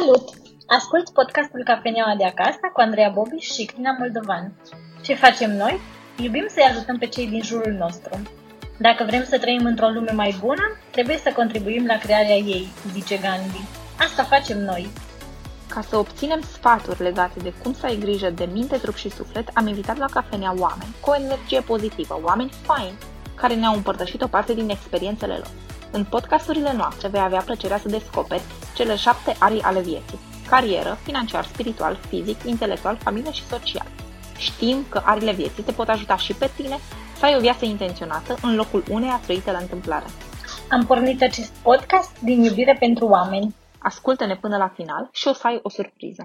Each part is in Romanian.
Salut! Ascult podcastul Cafeneaua de acasă cu Andreea Bobiș și Crina Moldovan. Ce facem noi? Iubim să-i ajutăm pe cei din jurul nostru. Dacă vrem să trăim într-o lume mai bună, trebuie să contribuim la crearea ei, zice Gandhi. Asta facem noi. Ca să obținem sfaturi legate de cum să ai grijă de minte, trup și suflet, am invitat la cafenea oameni cu o energie pozitivă, oameni faini, care ne-au împărtășit o parte din experiențele lor. În podcasturile noastre vei avea plăcerea să descoperi cele șapte arii ale vieții. Carieră, financiar, spiritual, fizic, intelectual, familie și social. Știm că arile vieții te pot ajuta și pe tine să ai o viață intenționată în locul uneia trăite la întâmplare. Am pornit acest podcast din iubire pentru oameni. Ascultă-ne până la final și o să ai o surpriză.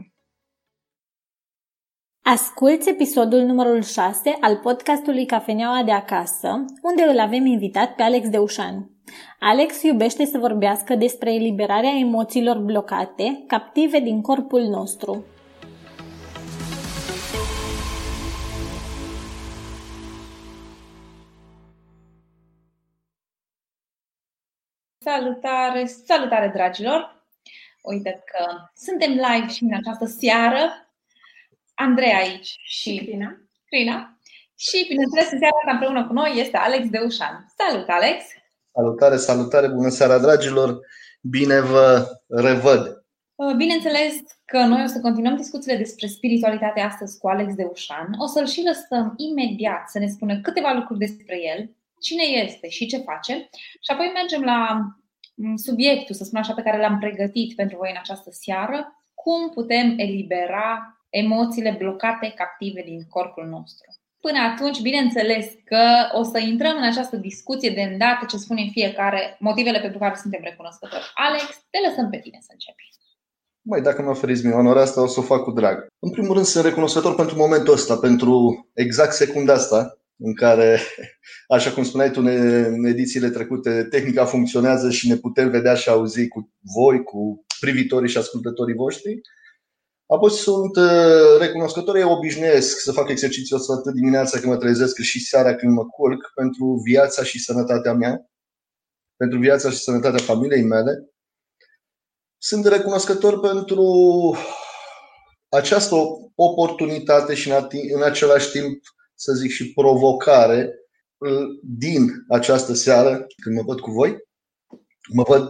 Asculți episodul numărul 6 al podcastului Cafeneaua de acasă, unde îl avem invitat pe Alex Deușan. Alex iubește să vorbească despre eliberarea emoțiilor blocate, captive din corpul nostru. Salutare, salutare dragilor! Uite că suntem live și în această seară Andrei aici și Crina. Crina. Și, bineînțeles, în seara asta împreună cu noi este Alex Deușan. Salut, Alex! Salutare, salutare, bună seara, dragilor! Bine vă revăd! Uh, bineînțeles că noi o să continuăm discuțiile despre spiritualitate astăzi cu Alex Deușan. O să-l și lăsăm imediat să ne spună câteva lucruri despre el, cine este și ce face. Și apoi mergem la mm, subiectul, să spun așa, pe care l-am pregătit pentru voi în această seară. Cum putem elibera emoțiile blocate captive din corpul nostru. Până atunci, bineînțeles că o să intrăm în această discuție de îndată ce spune fiecare motivele pentru care suntem recunoscători. Alex, te lăsăm pe tine să începi. Mai dacă mă oferiți mie onoarea asta, o să o fac cu drag. În primul rând, sunt recunoscător pentru momentul ăsta, pentru exact secunda asta, în care, așa cum spuneai tu în edițiile trecute, tehnica funcționează și ne putem vedea și auzi cu voi, cu privitorii și ascultătorii voștri. Apoi sunt uh, recunoscător, eu obișnuiesc să fac exercițiul ăsta atât dimineața când mă trezesc, cât și seara când mă culc, pentru viața și sănătatea mea, pentru viața și sănătatea familiei mele. Sunt recunoscător pentru această oportunitate și în același timp, să zic, și provocare uh, din această seară, când mă văd cu voi, mă văd,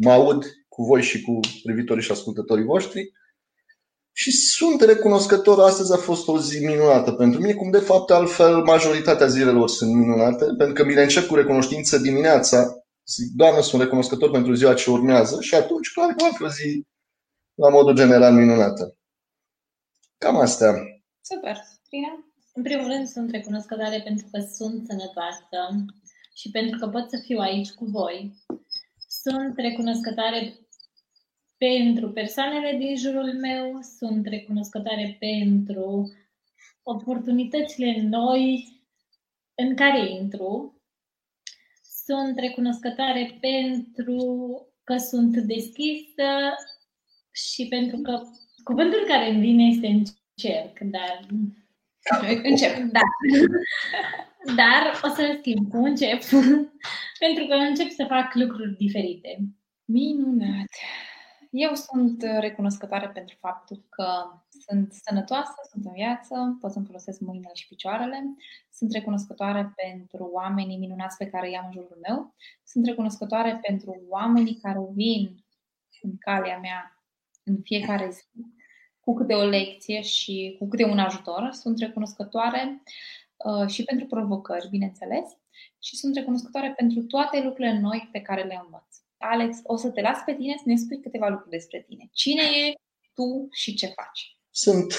mă aud cu voi și cu privitorii și ascultătorii voștri și sunt recunoscător, astăzi a fost o zi minunată pentru mine, cum de fapt altfel majoritatea zilelor sunt minunate, pentru că bine încep cu recunoștință dimineața, zic, Doamne, sunt recunoscător pentru ziua ce urmează și atunci, clar, va fi o zi la modul general minunată. Cam astea. Super. Trina? În primul rând sunt recunoscătoare pentru că sunt sănătoasă și pentru că pot să fiu aici cu voi. Sunt recunoscătoare pentru persoanele din jurul meu, sunt recunoscătoare pentru oportunitățile noi în care intru. Sunt recunoscătoare pentru că sunt deschisă și pentru că cuvântul care îmi vine este încerc, dar încep, da. Dar o să schimb cu încep, pentru că încep să fac lucruri diferite. Minunat! Eu sunt uh, recunoscătoare pentru faptul că sunt sănătoasă, sunt în viață, pot să-mi folosesc mâinile și picioarele. Sunt recunoscătoare pentru oamenii minunați pe care i-am în jurul meu. Sunt recunoscătoare pentru oamenii care vin în calea mea în fiecare zi cu câte o lecție și cu câte un ajutor. Sunt recunoscătoare uh, și pentru provocări, bineînțeles, și sunt recunoscătoare pentru toate lucrurile noi pe care le învăț. Alex, o să te las pe tine să ne spui câteva lucruri despre tine. Cine e tu și ce faci? Sunt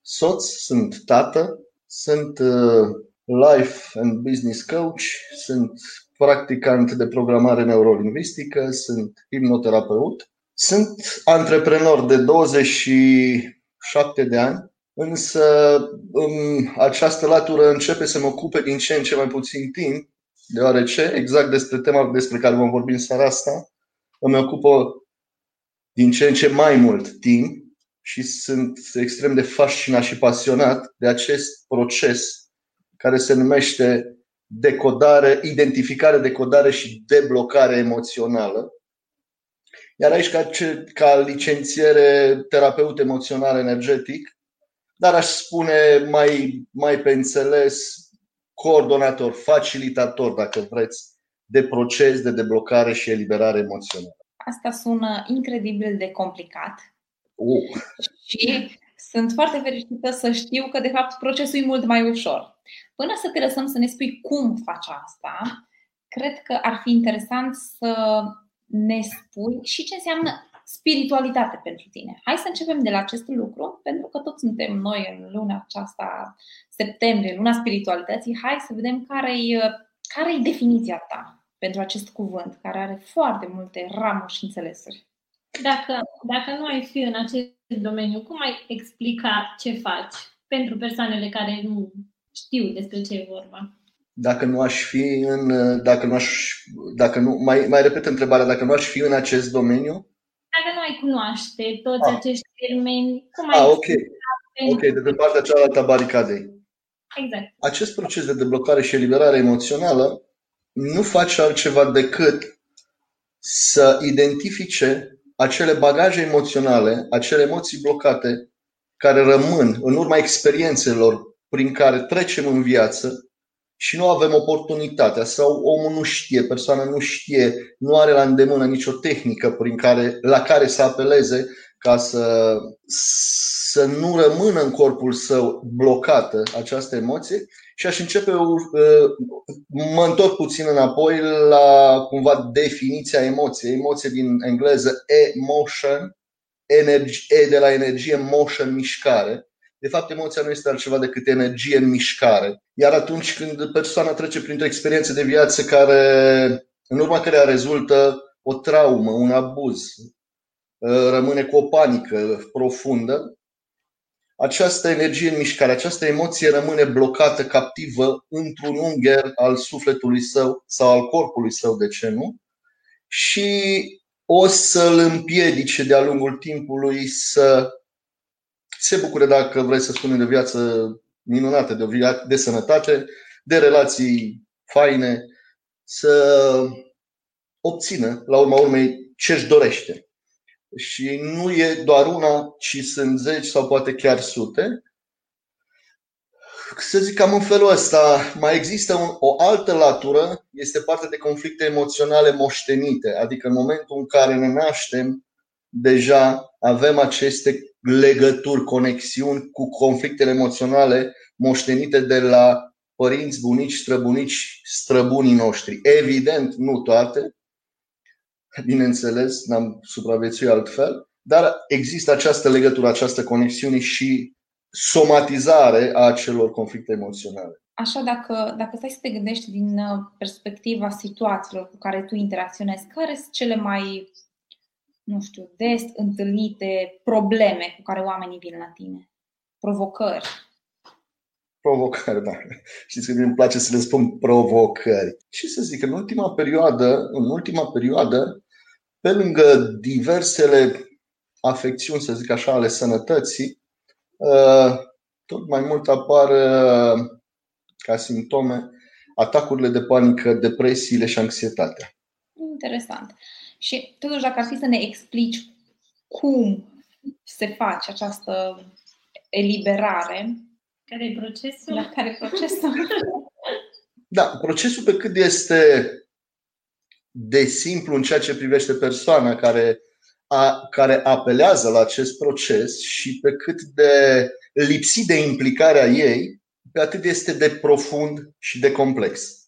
soț, sunt tată, sunt uh, life and business coach, sunt practicant de programare neurolingvistică, sunt hipnoterapeut, sunt antreprenor de 27 de ani, însă în această latură începe să mă ocupe din ce în ce mai puțin timp deoarece exact despre tema despre care vom vorbi în seara asta îmi ocupă din ce în ce mai mult timp și sunt extrem de fascinat și pasionat de acest proces care se numește decodare, identificare, decodare și deblocare emoțională. Iar aici, ca, ca licențiere terapeut emoțional energetic, dar aș spune mai, mai pe înțeles coordonator, facilitator, dacă vreți, de proces de deblocare și eliberare emoțională. Asta sună incredibil de complicat. Uh. Și sunt foarte fericită să știu că, de fapt, procesul e mult mai ușor. Până să te lăsăm să ne spui cum faci asta, cred că ar fi interesant să ne spui și ce înseamnă spiritualitate pentru tine. Hai să începem de la acest lucru, pentru că toți suntem noi în luna aceasta, septembrie, luna spiritualității. Hai să vedem care-i, care-i definiția ta pentru acest cuvânt, care are foarte multe ramuri și înțelesuri. Dacă, dacă nu ai fi în acest domeniu, cum ai explica ce faci pentru persoanele care nu știu despre ce e vorba? Dacă nu aș fi în. Dacă nu aș. Dacă nu, mai, mai repet întrebarea, dacă nu aș fi în acest domeniu? Dacă nu ai cunoaște toți ah. acești termeni, cum ai ah, ok. Ok, de pe partea cealaltă a baricadei. Exact. Acest proces de deblocare și eliberare emoțională nu face altceva decât să identifice acele bagaje emoționale, acele emoții blocate care rămân în urma experiențelor prin care trecem în viață și nu avem oportunitatea sau omul nu știe, persoana nu știe, nu are la îndemână nicio tehnică prin care, la care să apeleze ca să, să nu rămână în corpul său blocată această emoție și aș începe, uh, mă întorc puțin înapoi la cumva definiția emoției. Emoție din engleză emotion, energie, e de la energie, motion, mișcare. De fapt, emoția nu este altceva decât energie în mișcare. Iar atunci când persoana trece printr-o experiență de viață care, în urma care rezultă o traumă, un abuz, uh, rămâne cu o panică profundă, această energie în mișcare, această emoție rămâne blocată, captivă într-un ungher al sufletului său sau al corpului său, de ce nu? Și o să-l împiedice de-a lungul timpului să se bucure, dacă vrei să spunem, de o viață minunată, de o viață de sănătate, de relații faine, să obțină, la urma urmei, ce își dorește. Și nu e doar una, ci sunt zeci sau poate chiar sute. Să zic cam în felul ăsta, mai există un, o altă latură, este partea de conflicte emoționale moștenite, adică în momentul în care ne naștem, deja avem aceste legături, conexiuni cu conflictele emoționale moștenite de la părinți, bunici, străbunici, străbunii noștri. Evident, nu toate, bineînțeles, n-am supraviețuit altfel, dar există această legătură, această conexiune și somatizare a acelor conflicte emoționale. Așa, dacă, dacă stai să te gândești din uh, perspectiva situațiilor cu care tu interacționezi, care sunt cele mai, nu știu, des întâlnite probleme cu care oamenii vin la tine? Provocări? Provocări, da. Știți că mi place să le spun provocări. Și să zic, în ultima perioadă, în ultima perioadă, pe lângă diversele afecțiuni, să zic așa, ale sănătății, uh, tot mai mult apar uh, ca simptome atacurile de panică, depresiile și anxietatea. Interesant. Și totuși, dacă ar fi să ne explici cum se face această eliberare. Care e procesul? La care e procesul? da, procesul pe cât este de simplu în ceea ce privește persoana care, a, care apelează la acest proces și pe cât de lipsit de implicarea ei, pe atât este de profund și de complex.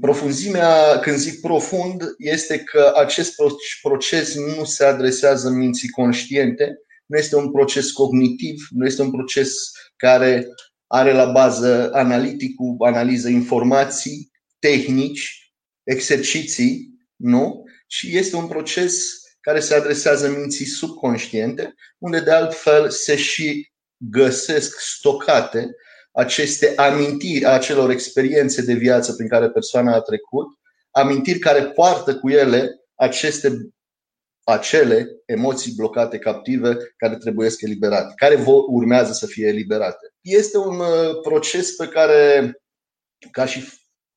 Profunzimea, când zic profund, este că acest proces nu se adresează minții conștiente, nu este un proces cognitiv, nu este un proces care are la bază analiticul, analiză informații, tehnici, exerciții, nu, și este un proces care se adresează minții subconștiente, unde de altfel se și găsesc stocate aceste amintiri a acelor experiențe de viață prin care persoana a trecut, amintiri care poartă cu ele aceste acele emoții blocate, captive, care trebuie să eliberate, care vor, urmează să fie eliberate. Este un uh, proces pe care, ca și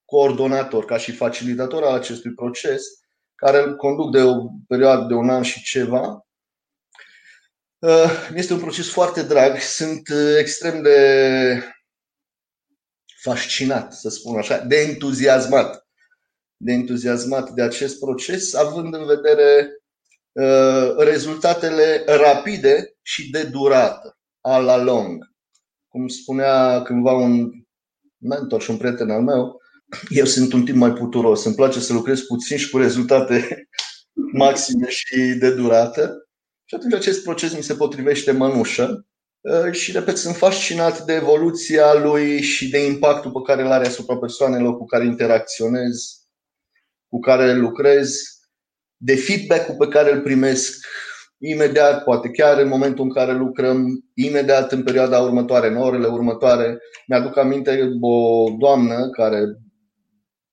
coordonator, ca și facilitator al acestui proces, care îl conduc de o perioadă de un an și ceva. Este un proces foarte drag. Sunt extrem de fascinat, să spun așa, de entuziasmat. De entuziasmat de acest proces, având în vedere uh, rezultatele rapide și de durată, a la long. Cum spunea cândva un mentor și un prieten al meu, eu sunt un tip mai puturos, îmi place să lucrez puțin și cu rezultate maxime și de durată. Și atunci acest proces mi se potrivește mănușă uh, și, repet, sunt fascinat de evoluția lui și de impactul pe care îl are asupra persoanelor cu care interacționez, cu care lucrez, de feedback-ul pe care îl primesc imediat, poate chiar în momentul în care lucrăm, imediat în perioada următoare, în orele următoare. Mi-aduc aminte o doamnă care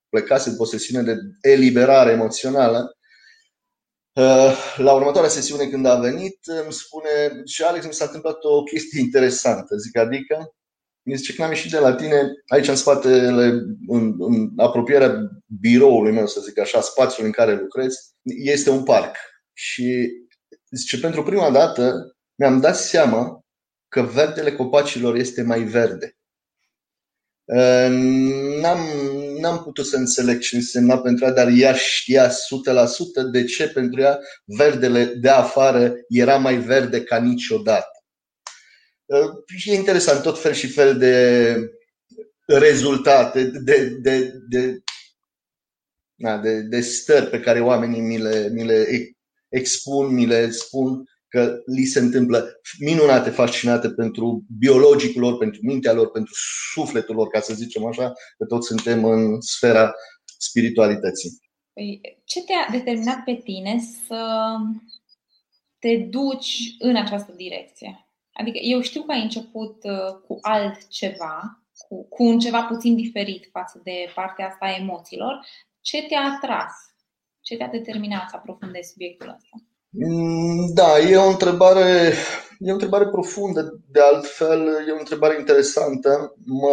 plecase în posesiune de eliberare emoțională. Uh, la următoarea sesiune când a venit, îmi spune și Alex, mi s-a întâmplat o chestie interesantă. Zic, adică, mi zice că am ieșit de la tine aici în spatele, în, în apropierea biroului meu, să zic așa, spațiul în care lucrez, este un parc. Și zice, pentru prima dată mi-am dat seama că verdele copacilor este mai verde. N-am, n-am putut să înțeleg ce însemna pentru ea, dar ea știa 100% de ce pentru ea verdele de afară era mai verde ca niciodată. E interesant tot fel și fel de rezultate, de, de, de, de, de stări pe care oamenii mi le, mi le expun, mi le spun că li se întâmplă minunate, fascinate pentru biologicul lor, pentru mintea lor, pentru sufletul lor, ca să zicem așa, că toți suntem în sfera spiritualității. Păi, ce te-a determinat pe tine să te duci în această direcție? Adică eu știu că ai început uh, cu altceva, cu, cu un ceva puțin diferit față de partea asta a emoțiilor. Ce te-a atras? Ce te-a determinat să aprofundezi subiectul ăsta? Mm, da, e o întrebare, e o întrebare profundă, de altfel, e o întrebare interesantă. Mă,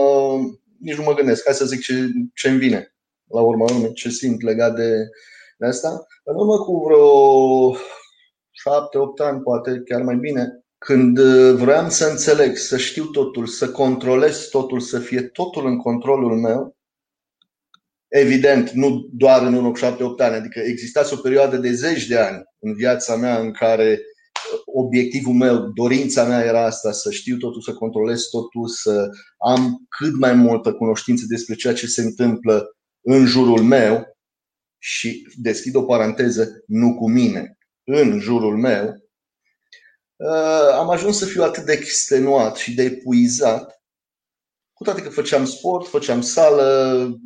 nici nu mă gândesc, hai să zic ce, ce îmi vine la urmă urmei, ce simt legat de, de asta. În urmă cu vreo șapte, opt ani, poate chiar mai bine, când vreau să înțeleg, să știu totul, să controlez totul, să fie totul în controlul meu, Evident, nu doar în 1, 7, 8 ani, adică existați o perioadă de zeci de ani în viața mea în care uh, obiectivul meu, dorința mea era asta, să știu totul, să controlez totul, să am cât mai multă cunoștință despre ceea ce se întâmplă în jurul meu și deschid o paranteză, nu cu mine, în jurul meu, uh, am ajuns să fiu atât de extenuat și de epuizat, cu toate că făceam sport, făceam sală,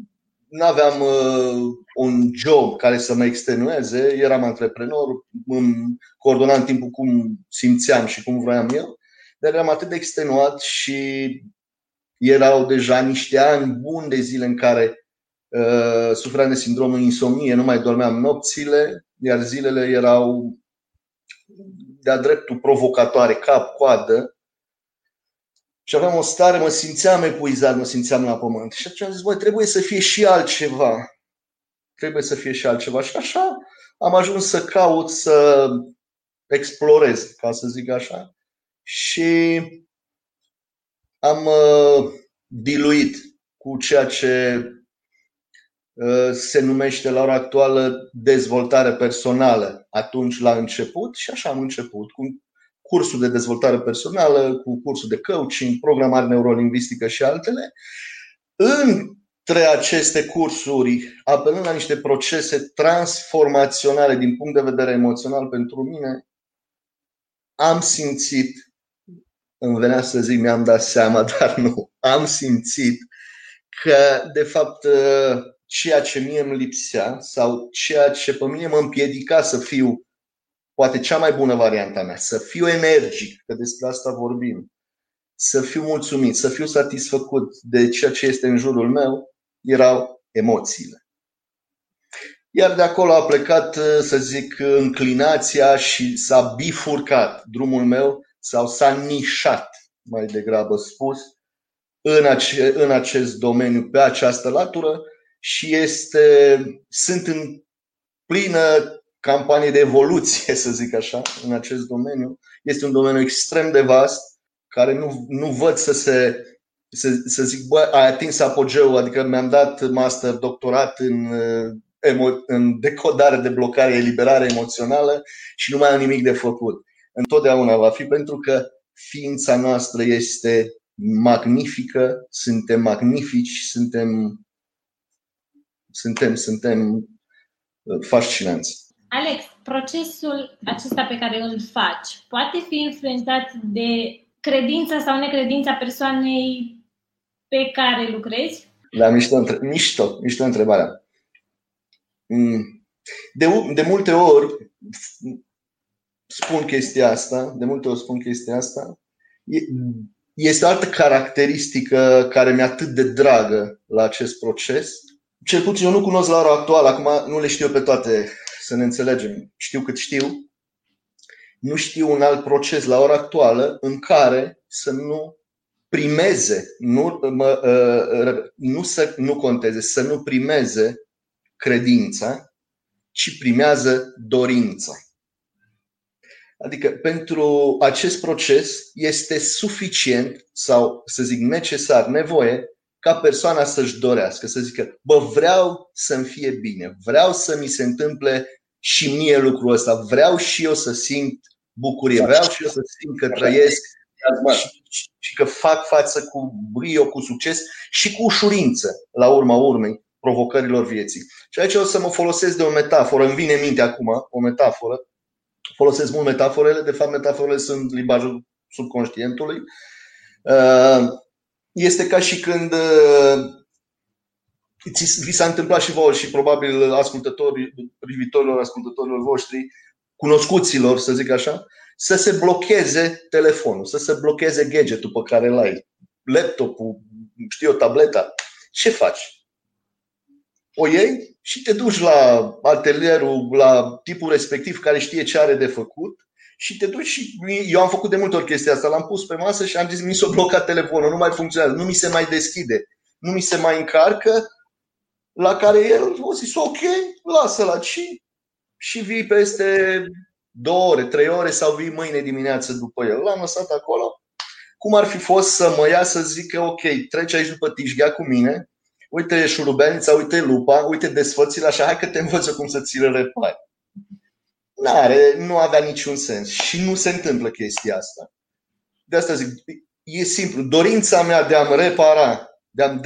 nu aveam uh, un job care să mă extenueze, eram antreprenor, îmi coordonam timpul cum simțeam și cum vroiam eu, dar eram atât de extenuat și erau deja niște ani buni de zile în care uh, sufeream de sindromul insomnie, nu mai dormeam nopțile, iar zilele erau de-a dreptul provocatoare, cap, coadă, și aveam o stare, mă simțeam epuizat, mă simțeam la pământ. Și atunci am zis, băi, trebuie să fie și altceva. Trebuie să fie și altceva. Și așa am ajuns să caut să explorez, ca să zic așa. Și am uh, diluit cu ceea ce uh, se numește la ora actuală dezvoltare personală atunci la început și așa am început cu cursul de dezvoltare personală, cu cursul de coaching, programare neurolingvistică și altele. Între aceste cursuri, apelând la niște procese transformaționale din punct de vedere emoțional pentru mine, am simțit, îmi venea să zic, mi-am dat seama, dar nu, am simțit că, de fapt, ceea ce mie îmi lipsea sau ceea ce pe mine mă împiedica să fiu poate cea mai bună varianta mea, să fiu energic, că despre asta vorbim, să fiu mulțumit, să fiu satisfăcut de ceea ce este în jurul meu, erau emoțiile. Iar de acolo a plecat, să zic, înclinația și s-a bifurcat drumul meu sau s-a nișat, mai degrabă spus, în, ace- în acest domeniu, pe această latură și este, sunt în plină campanie de evoluție, să zic așa, în acest domeniu. Este un domeniu extrem de vast, care nu, nu văd să se să, să zic, bă, ai atins apogeu, adică mi-am dat master, doctorat în, în decodare de blocare, eliberare emoțională și nu mai am nimic de făcut. Întotdeauna va fi pentru că ființa noastră este magnifică, suntem magnifici, suntem, suntem, suntem uh, fascinanți. Alex, procesul acesta pe care îl faci poate fi influențat de credința sau necredința persoanei pe care lucrezi? Da, mișto, mișto, mișto întrebarea. Mm. De, de multe ori spun chestia asta, de multe ori spun chestia asta, este o altă caracteristică care mi-e atât de dragă la acest proces. Cel puțin eu nu cunosc la ora actuală, acum nu le știu pe toate, să ne înțelegem. Știu cât știu. Nu știu un alt proces la ora actuală în care să nu primeze, nu, mă, uh, nu să nu conteze, să nu primeze credința, ci primează dorința. Adică pentru acest proces este suficient sau, să zic, necesar, nevoie ca persoana să-și dorească, să zică, bă, vreau să-mi fie bine, vreau să mi se întâmple și mie lucrul ăsta, vreau și eu să simt bucurie, vreau și eu să simt că trăiesc și, și că fac față cu brio, cu succes și cu ușurință, la urma urmei, provocărilor vieții. Și aici o să mă folosesc de o metaforă, îmi vine în minte acum o metaforă folosesc mult metaforele, de fapt metaforele sunt limbajul subconștientului. Uh, este ca și când uh, vi s-a întâmplat și vouă și probabil ascultătorii, privitorilor, ascultătorilor voștri, cunoscuților, să zic așa, să se blocheze telefonul, să se blocheze gadgetul pe care îl ai, laptopul, știu eu, tableta. Ce faci? O iei și te duci la atelierul, la tipul respectiv care știe ce are de făcut și te duci și eu am făcut de multe ori chestia asta, l-am pus pe masă și am zis mi s-a blocat telefonul, nu mai funcționează, nu mi se mai deschide, nu mi se mai încarcă, la care el a zis ok, lasă la ci și vii peste două ore, trei ore sau vii mâine dimineață după el. L-am lăsat acolo. Cum ar fi fost să mă ia să zică ok, treci aici după Tișghea cu mine, uite șurubelnița, uite lupa, uite desfățile așa, hai că te învăț cum să ți le repari. N-are, nu avea niciun sens și nu se întâmplă chestia asta. De asta zic, e simplu. Dorința mea de a-mi repara, de a-mi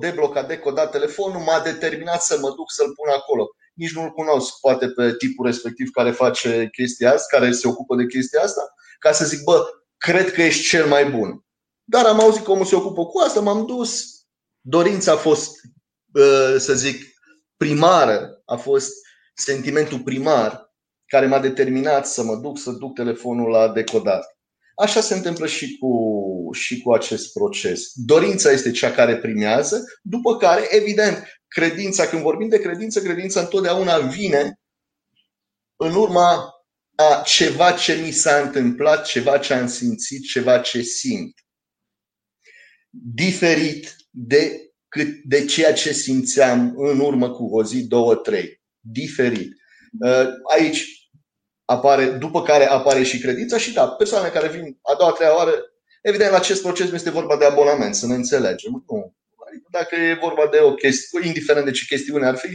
debloca, decoda telefonul m-a determinat să mă duc să-l pun acolo. Nici nu-l cunosc, poate pe tipul respectiv care face chestia asta, care se ocupă de chestia asta, ca să zic, bă, cred că ești cel mai bun. Dar am auzit că omul se ocupă cu asta, m-am dus, dorința a fost, să zic, primară, a fost sentimentul primar care m-a determinat să mă duc să duc telefonul la decodat. Așa se întâmplă și cu, și cu acest proces. Dorința este cea care primează, după care, evident, credința, când vorbim de credință, credința întotdeauna vine în urma a ceva ce mi s-a întâmplat, ceva ce am simțit, ceva ce simt. Diferit de, cât de ceea ce simțeam în urmă cu o zi, două, trei. Diferit. Uh, aici apare, după care apare și credința și da, persoane care vin a doua, a treia oară, evident la acest proces nu este vorba de abonament, să ne înțelegem. Nu. Adică dacă e vorba de o chestie, indiferent de ce chestiune ar fi,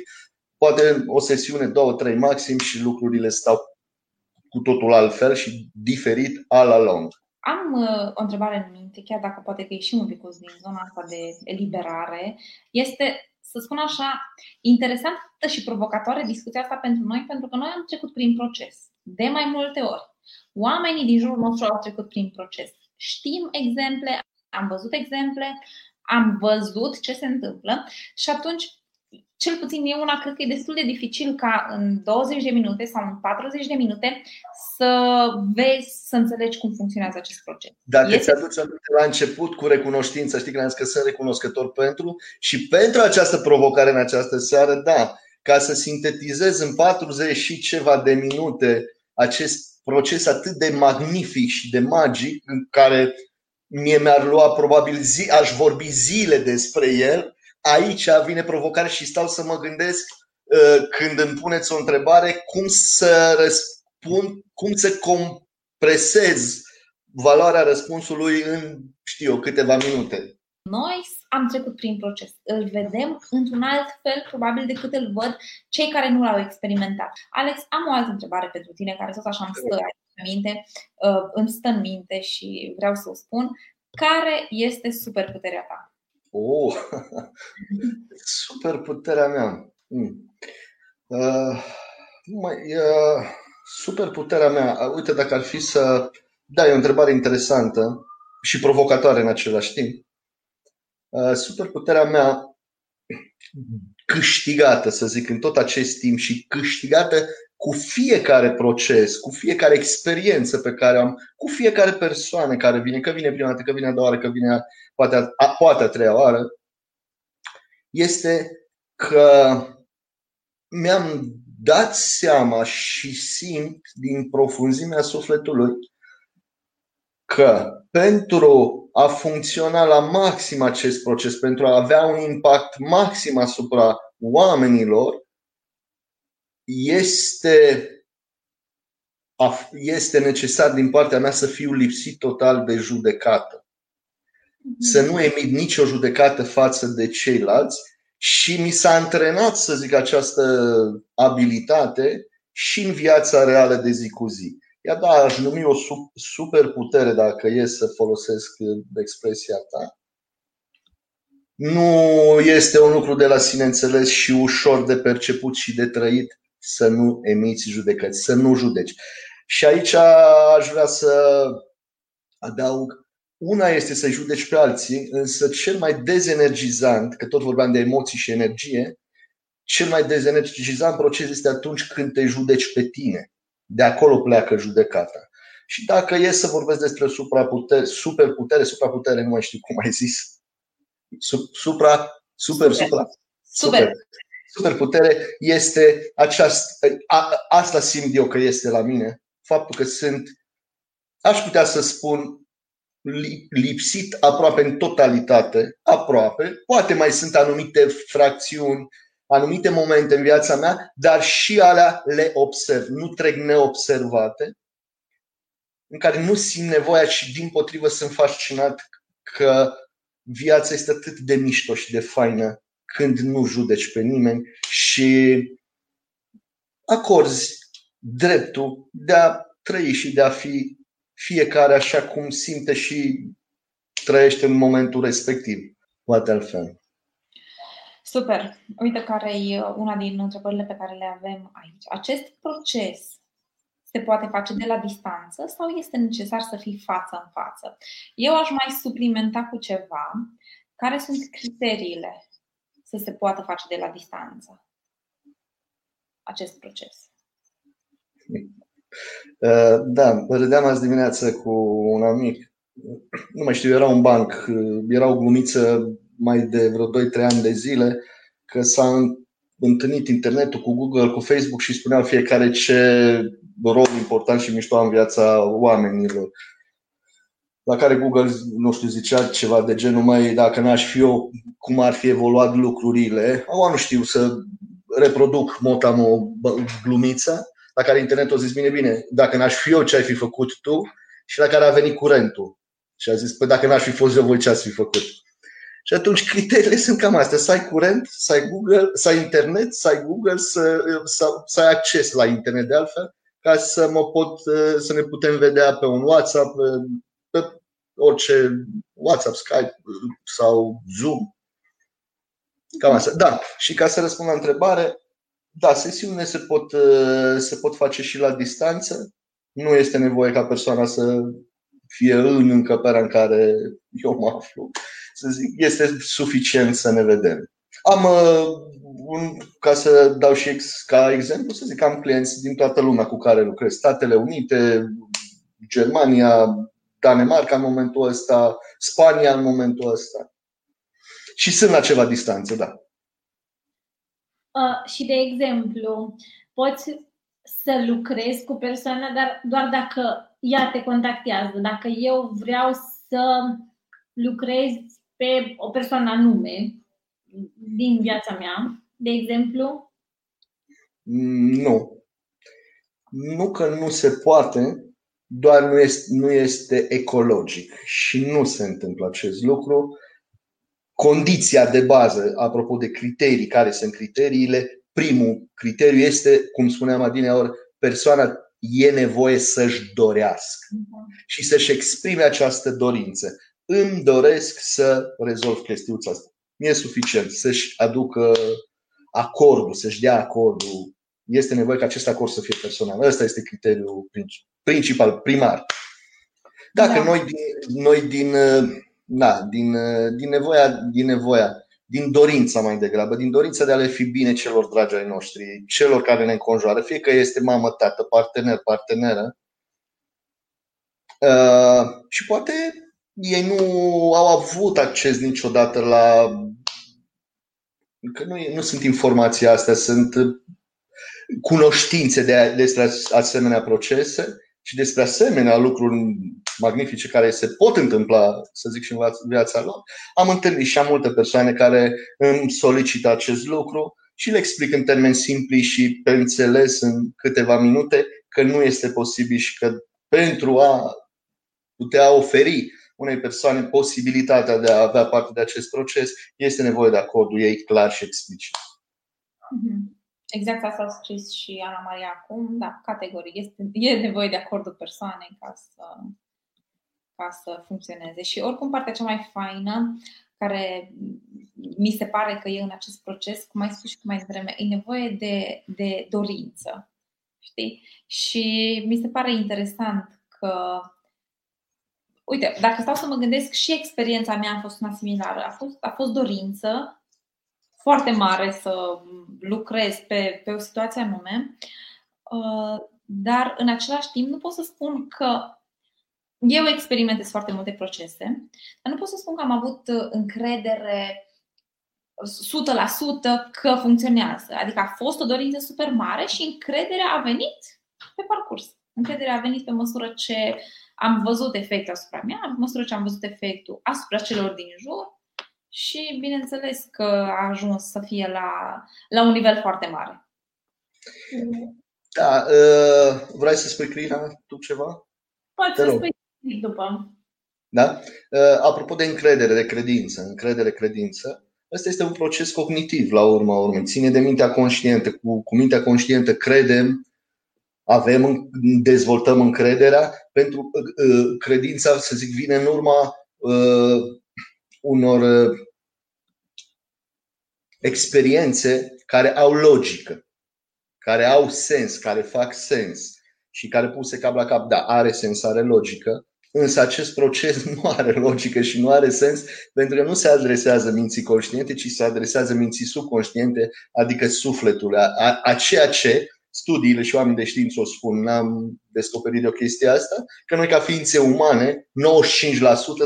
poate o sesiune, două, trei maxim și lucrurile stau cu totul altfel și diferit all along. Am uh, o întrebare în minte, chiar dacă poate că ieșim un pic din zona asta de eliberare. Este, să spun așa, interesantă și provocatoare discuția asta pentru noi, pentru că noi am trecut prin proces de mai multe ori. Oamenii din jurul nostru au trecut prin proces. Știm exemple, am văzut exemple, am văzut ce se întâmplă și atunci cel puțin eu una cred că e destul de dificil ca în 20 de minute sau în 40 de minute să vezi, să înțelegi cum funcționează acest proces. Dacă este... ți-aduci aminte la început cu recunoștință, știi că am zis că sunt recunoscător pentru și pentru această provocare în această seară, da, ca să sintetizez în 40 și ceva de minute acest proces atât de magnific și de magic în care mie mi-ar lua probabil zi, aș vorbi zile despre el, aici vine provocarea și stau să mă gândesc uh, când îmi puneți o întrebare, cum să răspund, cum să compresez valoarea răspunsului în, știu eu, câteva minute. Noi am trecut prin proces. Îl vedem într-un alt fel, probabil, decât îl văd cei care nu l-au experimentat. Alex, am o altă întrebare pentru tine, care tot așa îmi stă în minte, uh, îmi stă în minte și vreau să o spun. Care este superputerea ta? Oh, superputerea mea. Hmm. Uh, mai, uh, superputerea mea, uite, dacă ar fi să. Da, e o întrebare interesantă și provocatoare în același timp. Uh, superputerea mea câștigată, să zic, în tot acest timp și câștigată cu fiecare proces, cu fiecare experiență pe care am, cu fiecare persoană care vine, că vine prima dată, că vine a doua oară, că vine a, poate, a, poate a treia oară, este că mi-am dat seama și simt din profunzimea sufletului că pentru a funcționa la maxim acest proces, pentru a avea un impact maxim asupra oamenilor, este, este necesar din partea mea să fiu lipsit total de judecată. Să nu emit nicio judecată față de ceilalți și mi s-a antrenat, să zic, această abilitate și în viața reală de zi cu zi. Ea da, aș numi o superputere dacă e să folosesc expresia ta. Nu este un lucru de la sine înțeles și ușor de perceput și de trăit să nu emiți judecăți, să nu judeci. Și aici aș vrea să adaug una este să judeci pe alții, însă cel mai dezenergizant, că tot vorbeam de emoții și energie, cel mai dezenergizant proces este atunci când te judeci pe tine. De acolo pleacă judecata. Și dacă e să vorbesc despre supraputere, superputere, supraputere, nu mai știu cum ai zis. Supra, super, super. supra. Super. Superputere este aceasta, a, asta simt eu că este la mine. Faptul că sunt, aș putea să spun, lipsit aproape în totalitate, aproape. Poate mai sunt anumite fracțiuni, anumite momente în viața mea, dar și alea le observ, nu trec neobservate, în care nu simt nevoia și din potrivă sunt fascinat că viața este atât de mișto și de faină când nu judeci pe nimeni și acorzi dreptul de a trăi și de a fi fiecare așa cum simte și trăiește în momentul respectiv. Poate altfel. Super. Uite care e una din întrebările pe care le avem aici. Acest proces se poate face de la distanță sau este necesar să fii față în față? Eu aș mai suplimenta cu ceva. Care sunt criteriile să se poată face de la distanță acest proces? Uh, da, râdeam azi dimineață cu un amic. Nu mai știu, era un banc, uh, era o glumiță mai de vreo 2-3 ani de zile că s-a întâlnit internetul cu Google, cu Facebook și spuneau fiecare ce rol important și mișto în viața oamenilor. La care Google, nu știu, zicea ceva de genul, mai dacă n-aș fi eu, cum ar fi evoluat lucrurile. Au nu știu să reproduc motamo glumița la care internetul a zis, bine, bine, dacă n-aș fi eu, ce ai fi făcut tu? Și la care a venit curentul. Și a zis, păi dacă n-aș fi fost eu, voi ce ați fi făcut? Și atunci criteriile sunt cam astea. Să ai curent, să ai Google, să ai internet, să ai Google, să, să, să ai acces la internet de altfel, ca să mă pot, să ne putem vedea pe un WhatsApp, pe orice WhatsApp, Skype sau Zoom. Cam asta. Da, și ca să răspund la întrebare, da, sesiunile se pot, uh, se pot face și la distanță. Nu este nevoie ca persoana să fie în încăperea în care eu mă aflu. Să zic, este suficient să ne vedem. Am, uh, un, ca să dau și ex, ca exemplu, să zic, am clienți din toată lumea cu care lucrez. Statele Unite, Germania, Danemarca în momentul ăsta, Spania în momentul ăsta. Și sunt la ceva distanță, da. Uh, și, de exemplu, poți să lucrezi cu persoana, dar doar dacă ea te contactează. Dacă eu vreau să lucrez pe o persoană anume din viața mea, de exemplu, Nu. Nu că nu se poate, doar nu este, nu este ecologic și nu se întâmplă acest lucru. Condiția de bază, apropo de criterii, care sunt criteriile, primul criteriu este, cum spuneam adineori, persoana e nevoie să-și dorească și să-și exprime această dorință. Îmi doresc să rezolv chestiuța asta. Nu e suficient să-și aducă acordul, să-și dea acordul. Este nevoie ca acest acord să fie personal. Ăsta este criteriul principal, primar. Dacă da. noi, noi din, da, din, din, nevoia, din nevoia, din dorința mai degrabă, din dorința de a le fi bine celor dragi ai noștri, celor care ne înconjoară, fie că este mamă, tată, partener, parteneră, uh, și poate ei nu au avut acces niciodată la. că nu, nu sunt informații astea, sunt cunoștințe de, despre asemenea procese și despre asemenea lucruri magnifice care se pot întâmpla, să zic, și în viața lor. Am întâlnit și am multe persoane care îmi solicită acest lucru și le explic în termeni simpli și pe înțeles în câteva minute că nu este posibil și că pentru a putea oferi unei persoane posibilitatea de a avea parte de acest proces, este nevoie de acordul ei clar și explicit. Mhm. Exact asta a scris și Ana Maria acum, da, categoric. Este, e nevoie de acordul persoanei ca să, ca să funcționeze. Și oricum partea cea mai faină, care mi se pare că e în acest proces, cum ai spus și mai devreme, e nevoie de, de dorință. Știi? Și mi se pare interesant că Uite, dacă stau să mă gândesc, și experiența mea a fost una similară. A fost, a fost dorință foarte mare să lucrez pe, pe o situație anume, uh, dar în același timp nu pot să spun că eu experimentez foarte multe procese, dar nu pot să spun că am avut încredere 100% că funcționează. Adică a fost o dorință super mare și încrederea a venit pe parcurs. Încrederea a venit pe măsură ce am văzut efectul asupra mea, am măsură ce am văzut efectul asupra celor din jur și bineînțeles că a ajuns să fie la, la un nivel foarte mare. Da, uh, vrei să spui, Crina, tu ceva? Poți să spui după. Da? Uh, apropo de încredere, de credință, încredere, credință, Ăsta este un proces cognitiv, la urma urmei. Ține de mintea conștientă. Cu, cu mintea conștientă credem avem, dezvoltăm încrederea, pentru uh, credința, să zic, vine în urma uh, unor uh, experiențe care au logică, care au sens, care fac sens și care puse cap la cap, da, are sens, are logică, însă acest proces nu are logică și nu are sens pentru că nu se adresează minții conștiente, ci se adresează minții subconștiente, adică sufletul, a, a ceea ce studiile și oamenii de știință o spun, n-am descoperit de o chestie asta, că noi ca ființe umane,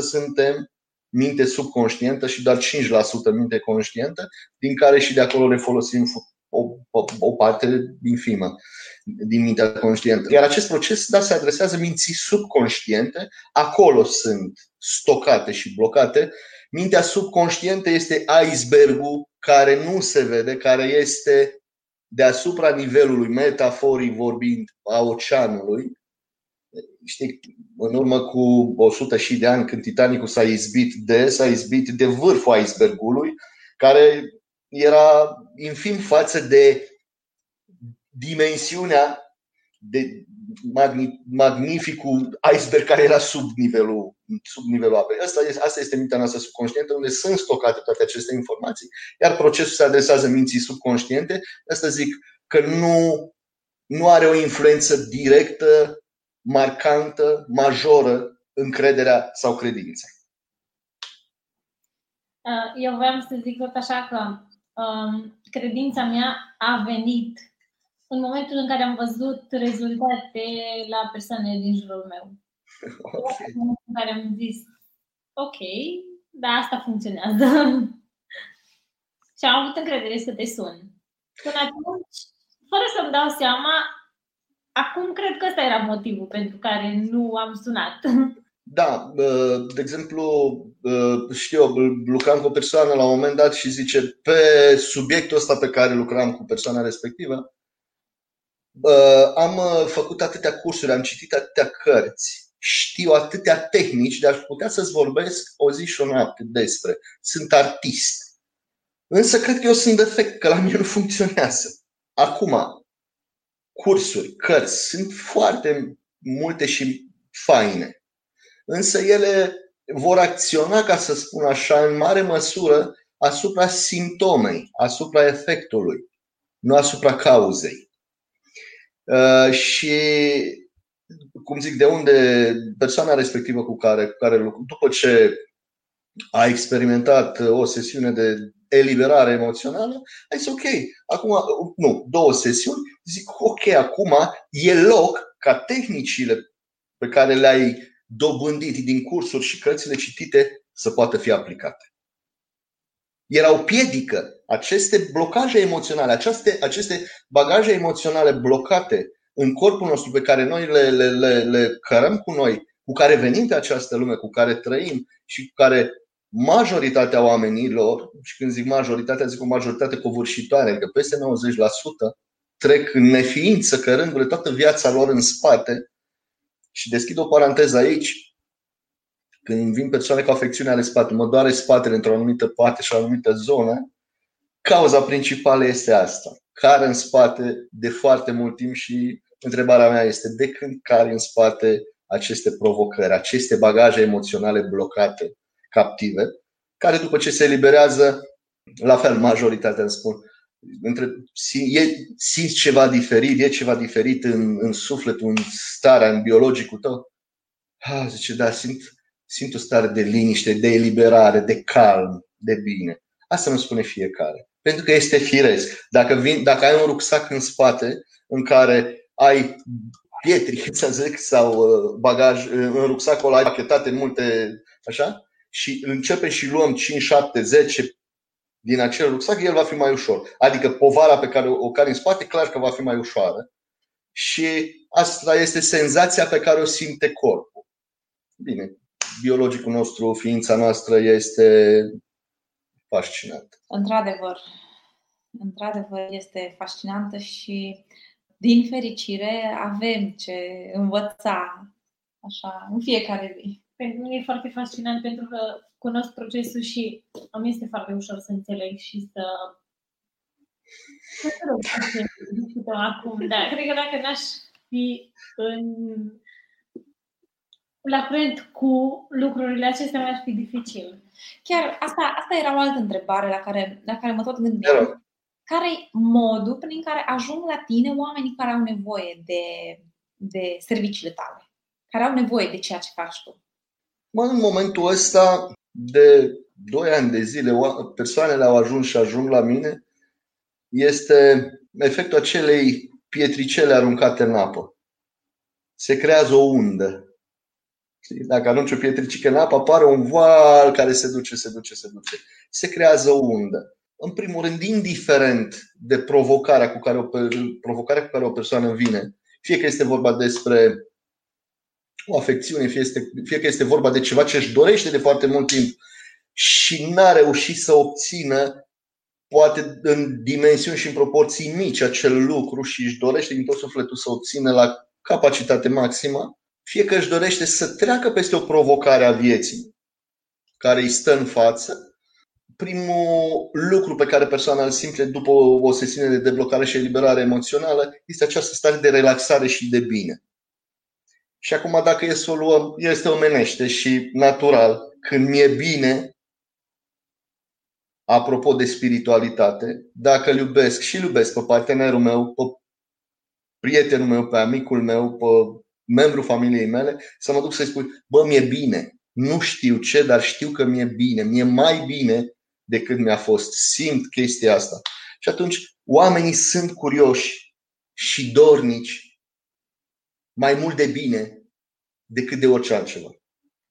95% suntem minte subconștientă și doar 5% minte conștientă, din care și de acolo le folosim o, o, o parte infimă din mintea conștientă. Iar acest proces da, se adresează minții subconștiente, acolo sunt stocate și blocate. Mintea subconștientă este icebergul care nu se vede, care este deasupra nivelului, metaforic vorbind, a oceanului, știi, în urmă cu 100 și de ani când Titanicul s-a izbit de, s-a izbit de vârful icebergului, care era infim față de dimensiunea de magnificul iceberg care era sub nivelul, sub nivelul apei. Asta este, asta este mintea noastră subconștientă, unde sunt stocate toate aceste informații, iar procesul se adresează minții subconștiente. Asta zic că nu, nu are o influență directă, marcantă, majoră încrederea sau credința. Uh, eu vreau să zic tot așa că um, credința mea a venit în momentul în care am văzut rezultate la persoanele din jurul meu. Okay. În momentul în care am zis, ok, da, asta funcționează. și am avut încredere să te sun. Până atunci, fără să-mi dau seama, acum cred că ăsta era motivul pentru care nu am sunat. Da, de exemplu, știu, lucram cu o persoană la un moment dat și zice pe subiectul ăsta pe care lucram cu persoana respectivă, am uh, făcut atâtea cursuri, am citit atâtea cărți, știu atâtea tehnici de aș putea să-ți vorbesc o zi și o noapte despre. Sunt artist. Însă cred că eu sunt defect, că la mine nu funcționează. Acum, cursuri, cărți, sunt foarte multe și faine. Însă ele vor acționa, ca să spun așa, în mare măsură asupra simptomei, asupra efectului, nu asupra cauzei. Uh, și, cum zic, de unde persoana respectivă cu care, cu care lucru, după ce a experimentat o sesiune de eliberare emoțională, a zis ok, acum, nu, două sesiuni, zic ok, acum e loc ca tehnicile pe care le-ai dobândit din cursuri și cărțile citite să poată fi aplicate. Era o piedică. Aceste blocaje emoționale, aceste, aceste bagaje emoționale blocate în corpul nostru pe care noi le, le, le, le cărăm cu noi, cu care venim pe această lume, cu care trăim și cu care majoritatea oamenilor, și când zic majoritatea, zic o majoritate covârșitoare, adică peste 90%, trec în neființă, cărându-le toată viața lor în spate. Și deschid o paranteză aici. Când vin persoane cu afecțiune ale spatului, mă doare spatele într-o anumită parte și o anumită zonă, cauza principală este asta. Care în spate de foarte mult timp și întrebarea mea este de când care în spate aceste provocări, aceste bagaje emoționale blocate, captive, care după ce se eliberează, la fel majoritatea îmi spun, între, e, simți ceva diferit, e ceva diferit în, în sufletul, în starea, în biologicul tău? Ah, zice, da, simt, simt o stare de liniște, de eliberare, de calm, de bine. Asta nu spune fiecare. Pentru că este firesc. Dacă, vin, dacă ai un rucsac în spate în care ai pietri, să zic, sau uh, bagaj, în rucsacul ăla ai pachetate multe, așa, și începem și luăm 5, 7, 10 din acel rucsac, el va fi mai ușor. Adică povara pe care o care în spate, clar că va fi mai ușoară. Și asta este senzația pe care o simte corpul. Bine, biologicul nostru, ființa noastră este fascinant. Într-adevăr, într-adevăr este fascinantă și din fericire avem ce învăța așa în fiecare zi. Pentru mine e foarte fascinant pentru că cunosc procesul și îmi este foarte ușor să înțeleg și să discutăm acum, dar cred că dacă n-aș fi în la curent cu lucrurile acestea mi-ar fi dificil. Chiar asta, asta era o altă întrebare la care, la care mă tot gândeam. Care e modul prin care ajung la tine oamenii care au nevoie de, de serviciile tale? Care au nevoie de ceea ce faci tu? Mă, în momentul ăsta, de 2 ani de zile, persoanele au ajuns și ajung la mine, este efectul acelei pietricele aruncate în apă. Se creează o undă. Dacă arunci o pietricică în apă, apare un val care se duce, se duce, se duce. Se creează o undă. În primul rând, indiferent de provocarea cu care o, provocarea cu care o persoană vine, fie că este vorba despre o afecțiune, fie, este, fie că este vorba de ceva ce își dorește de foarte mult timp și n-a reușit să obțină, poate în dimensiuni și în proporții mici, acel lucru și își dorește din tot sufletul să obțină la capacitate maximă, fie că își dorește să treacă peste o provocare a vieții care îi stă în față, primul lucru pe care persoana îl simte după o sesiune de deblocare și eliberare emoțională este această stare de relaxare și de bine. Și acum dacă e să o luăm, este omenește și natural. Când mi-e bine, apropo de spiritualitate, dacă îl iubesc și îl iubesc pe partenerul meu, pe prietenul meu, pe amicul meu, pe membru familiei mele, să mă duc să-i spui, bă, mi-e bine. Nu știu ce, dar știu că mi-e bine. Mi-e mai bine decât mi-a fost. Simt chestia asta. Și atunci oamenii sunt curioși și dornici mai mult de bine decât de orice altceva.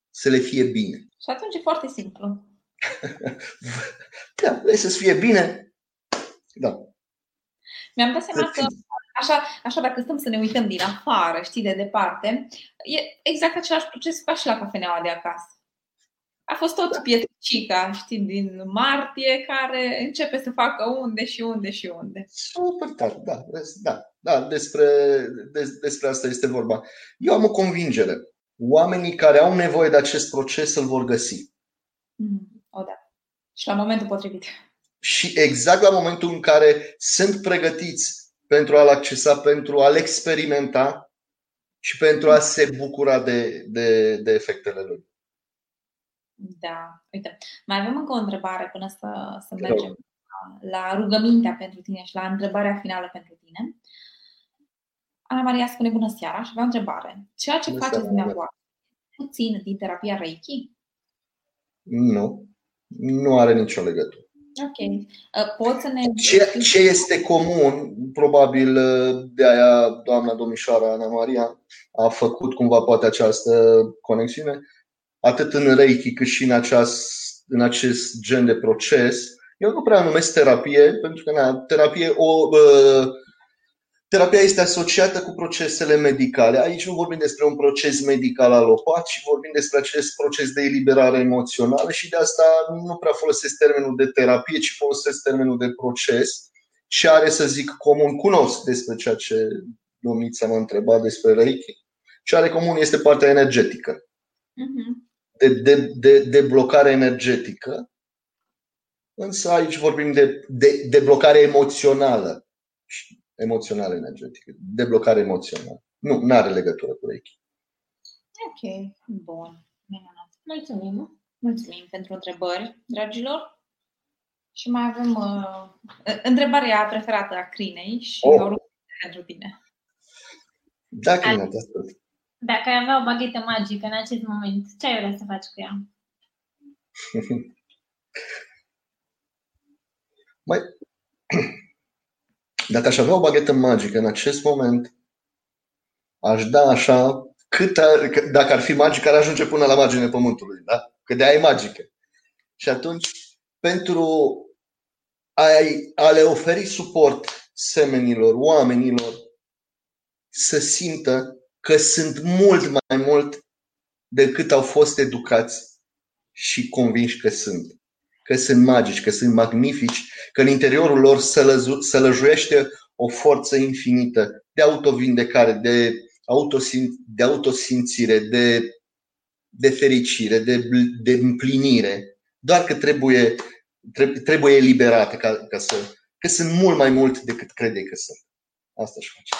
Să le fie bine. Și atunci e foarte simplu. da, vrei să-ți fie bine? Da. Mi-am dat seama că așa, așa dacă stăm să ne uităm din afară, știi, de departe, e exact același proces ca și la cafeneaua de acasă. A fost tot pietricica, știi, din martie, care începe să facă unde și unde și unde. Super tare, da, da, da despre, des, despre asta este vorba. Eu am o convingere. Oamenii care au nevoie de acest proces îl vor găsi. Mm, o, da. Și la momentul potrivit. Și exact la momentul în care sunt pregătiți pentru a-l accesa, pentru a-l experimenta și pentru a se bucura de, de, de efectele lui. Da, uite, mai avem încă o întrebare până să, să mergem la rugămintea pentru tine și la întrebarea finală pentru tine. Ana Maria spune bună seara și avea o întrebare. Ceea ce bună faceți dumneavoastră puțin din terapia Reiki? Nu, nu are nicio legătură. Ok. Uh, poți să ne. Ce, ce este comun, probabil uh, de aia doamna domnișoara Ana Maria a făcut cumva poate această conexiune, atât în Reiki cât și în, aceast, în acest gen de proces. Eu nu prea numesc terapie, pentru că na, terapie o, uh, terapia este asociată cu procesele medicale. Aici nu vorbim despre un proces medical alopat, ci vorbim despre acest proces de eliberare emoțională și de asta nu prea folosesc termenul de terapie, ci folosesc termenul de proces. Și are, să zic, comun, cunosc despre ceea ce domnița m-a întrebat despre Reiki. Ce are comun este partea energetică. Uh-huh de, de, de, de blocare energetică, însă aici vorbim de, de, de blocare emoțională. Emoțională energetică. De blocare emoțională. Nu, nu are legătură cu Reiki. Ok, bun. Mulțumim. Mulțumim pentru întrebări, dragilor. Și mai avem uh, întrebarea preferată a Crinei și oh. o pentru tine. Da, Crina, te ascult. Dacă ai avea o baghetă magică în acest moment, ce ai vrea să faci cu ea? Mai, dacă aș avea o baghetă magică în acest moment, aș da așa cât ar, dacă ar fi magică, ar ajunge până la marginea pământului, da? Că de aia e magică. Și atunci, pentru a, a le oferi suport semenilor, oamenilor, să simtă că sunt mult mai mult decât au fost educați și convinși că sunt. Că sunt magici, că sunt magnifici, că în interiorul lor sălăjuiește o forță infinită de autovindecare, de, autosim, de autosimțire, de, de fericire, de, de împlinire. Doar că trebuie, trebuie eliberate ca, ca să. că sunt mult mai mult decât crede că sunt. Asta și face.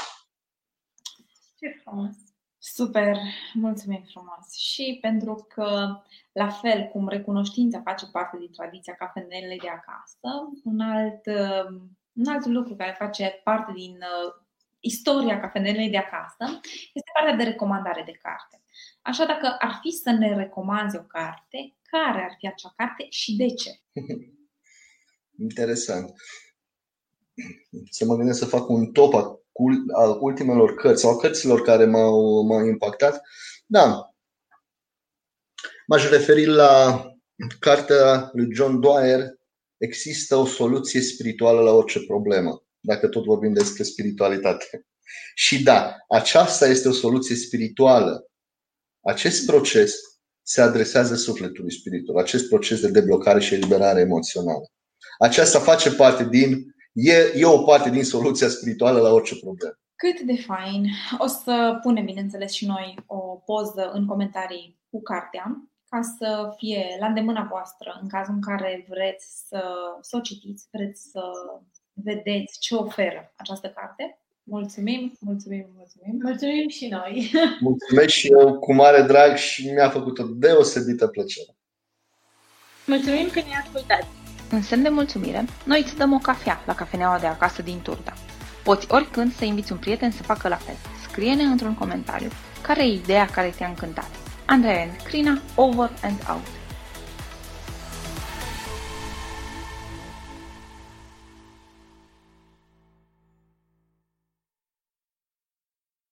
Ce frumos! Super, mulțumim frumos! Și pentru că, la fel cum recunoștința face parte din tradiția cafenelei de acasă, un alt, un alt lucru care face parte din uh, istoria cafenelei de acasă este partea de recomandare de carte. Așa, dacă ar fi să ne recomanzi o carte, care ar fi acea carte și de ce? Interesant. Să mă gândesc să fac un top a ultimelor cărți sau a cărților care m-au, m-au impactat, da, m-aș referi la cartea lui John Dwyer Există o soluție spirituală la orice problemă, dacă tot vorbim despre spiritualitate. Și da, aceasta este o soluție spirituală. Acest proces se adresează sufletului spiritual, acest proces de deblocare și eliberare emoțională. Aceasta face parte din e, e o parte din soluția spirituală la orice problemă. Cât de fain! O să punem, bineînțeles, și noi o poză în comentarii cu cartea, ca să fie la îndemâna voastră în cazul în care vreți să, să o citiți, vreți să vedeți ce oferă această carte. Mulțumim, mulțumim, mulțumim. Mulțumim și noi. Mulțumesc și eu cu mare drag și mi-a făcut o deosebită plăcere. Mulțumim că ne ascultați. În semn de mulțumire, noi îți dăm o cafea la cafeneaua de acasă din Turda. Poți oricând să inviți un prieten să facă la fel. Scrie-ne într-un comentariu care e ideea care te-a încântat. Andreea and Crina, over and out.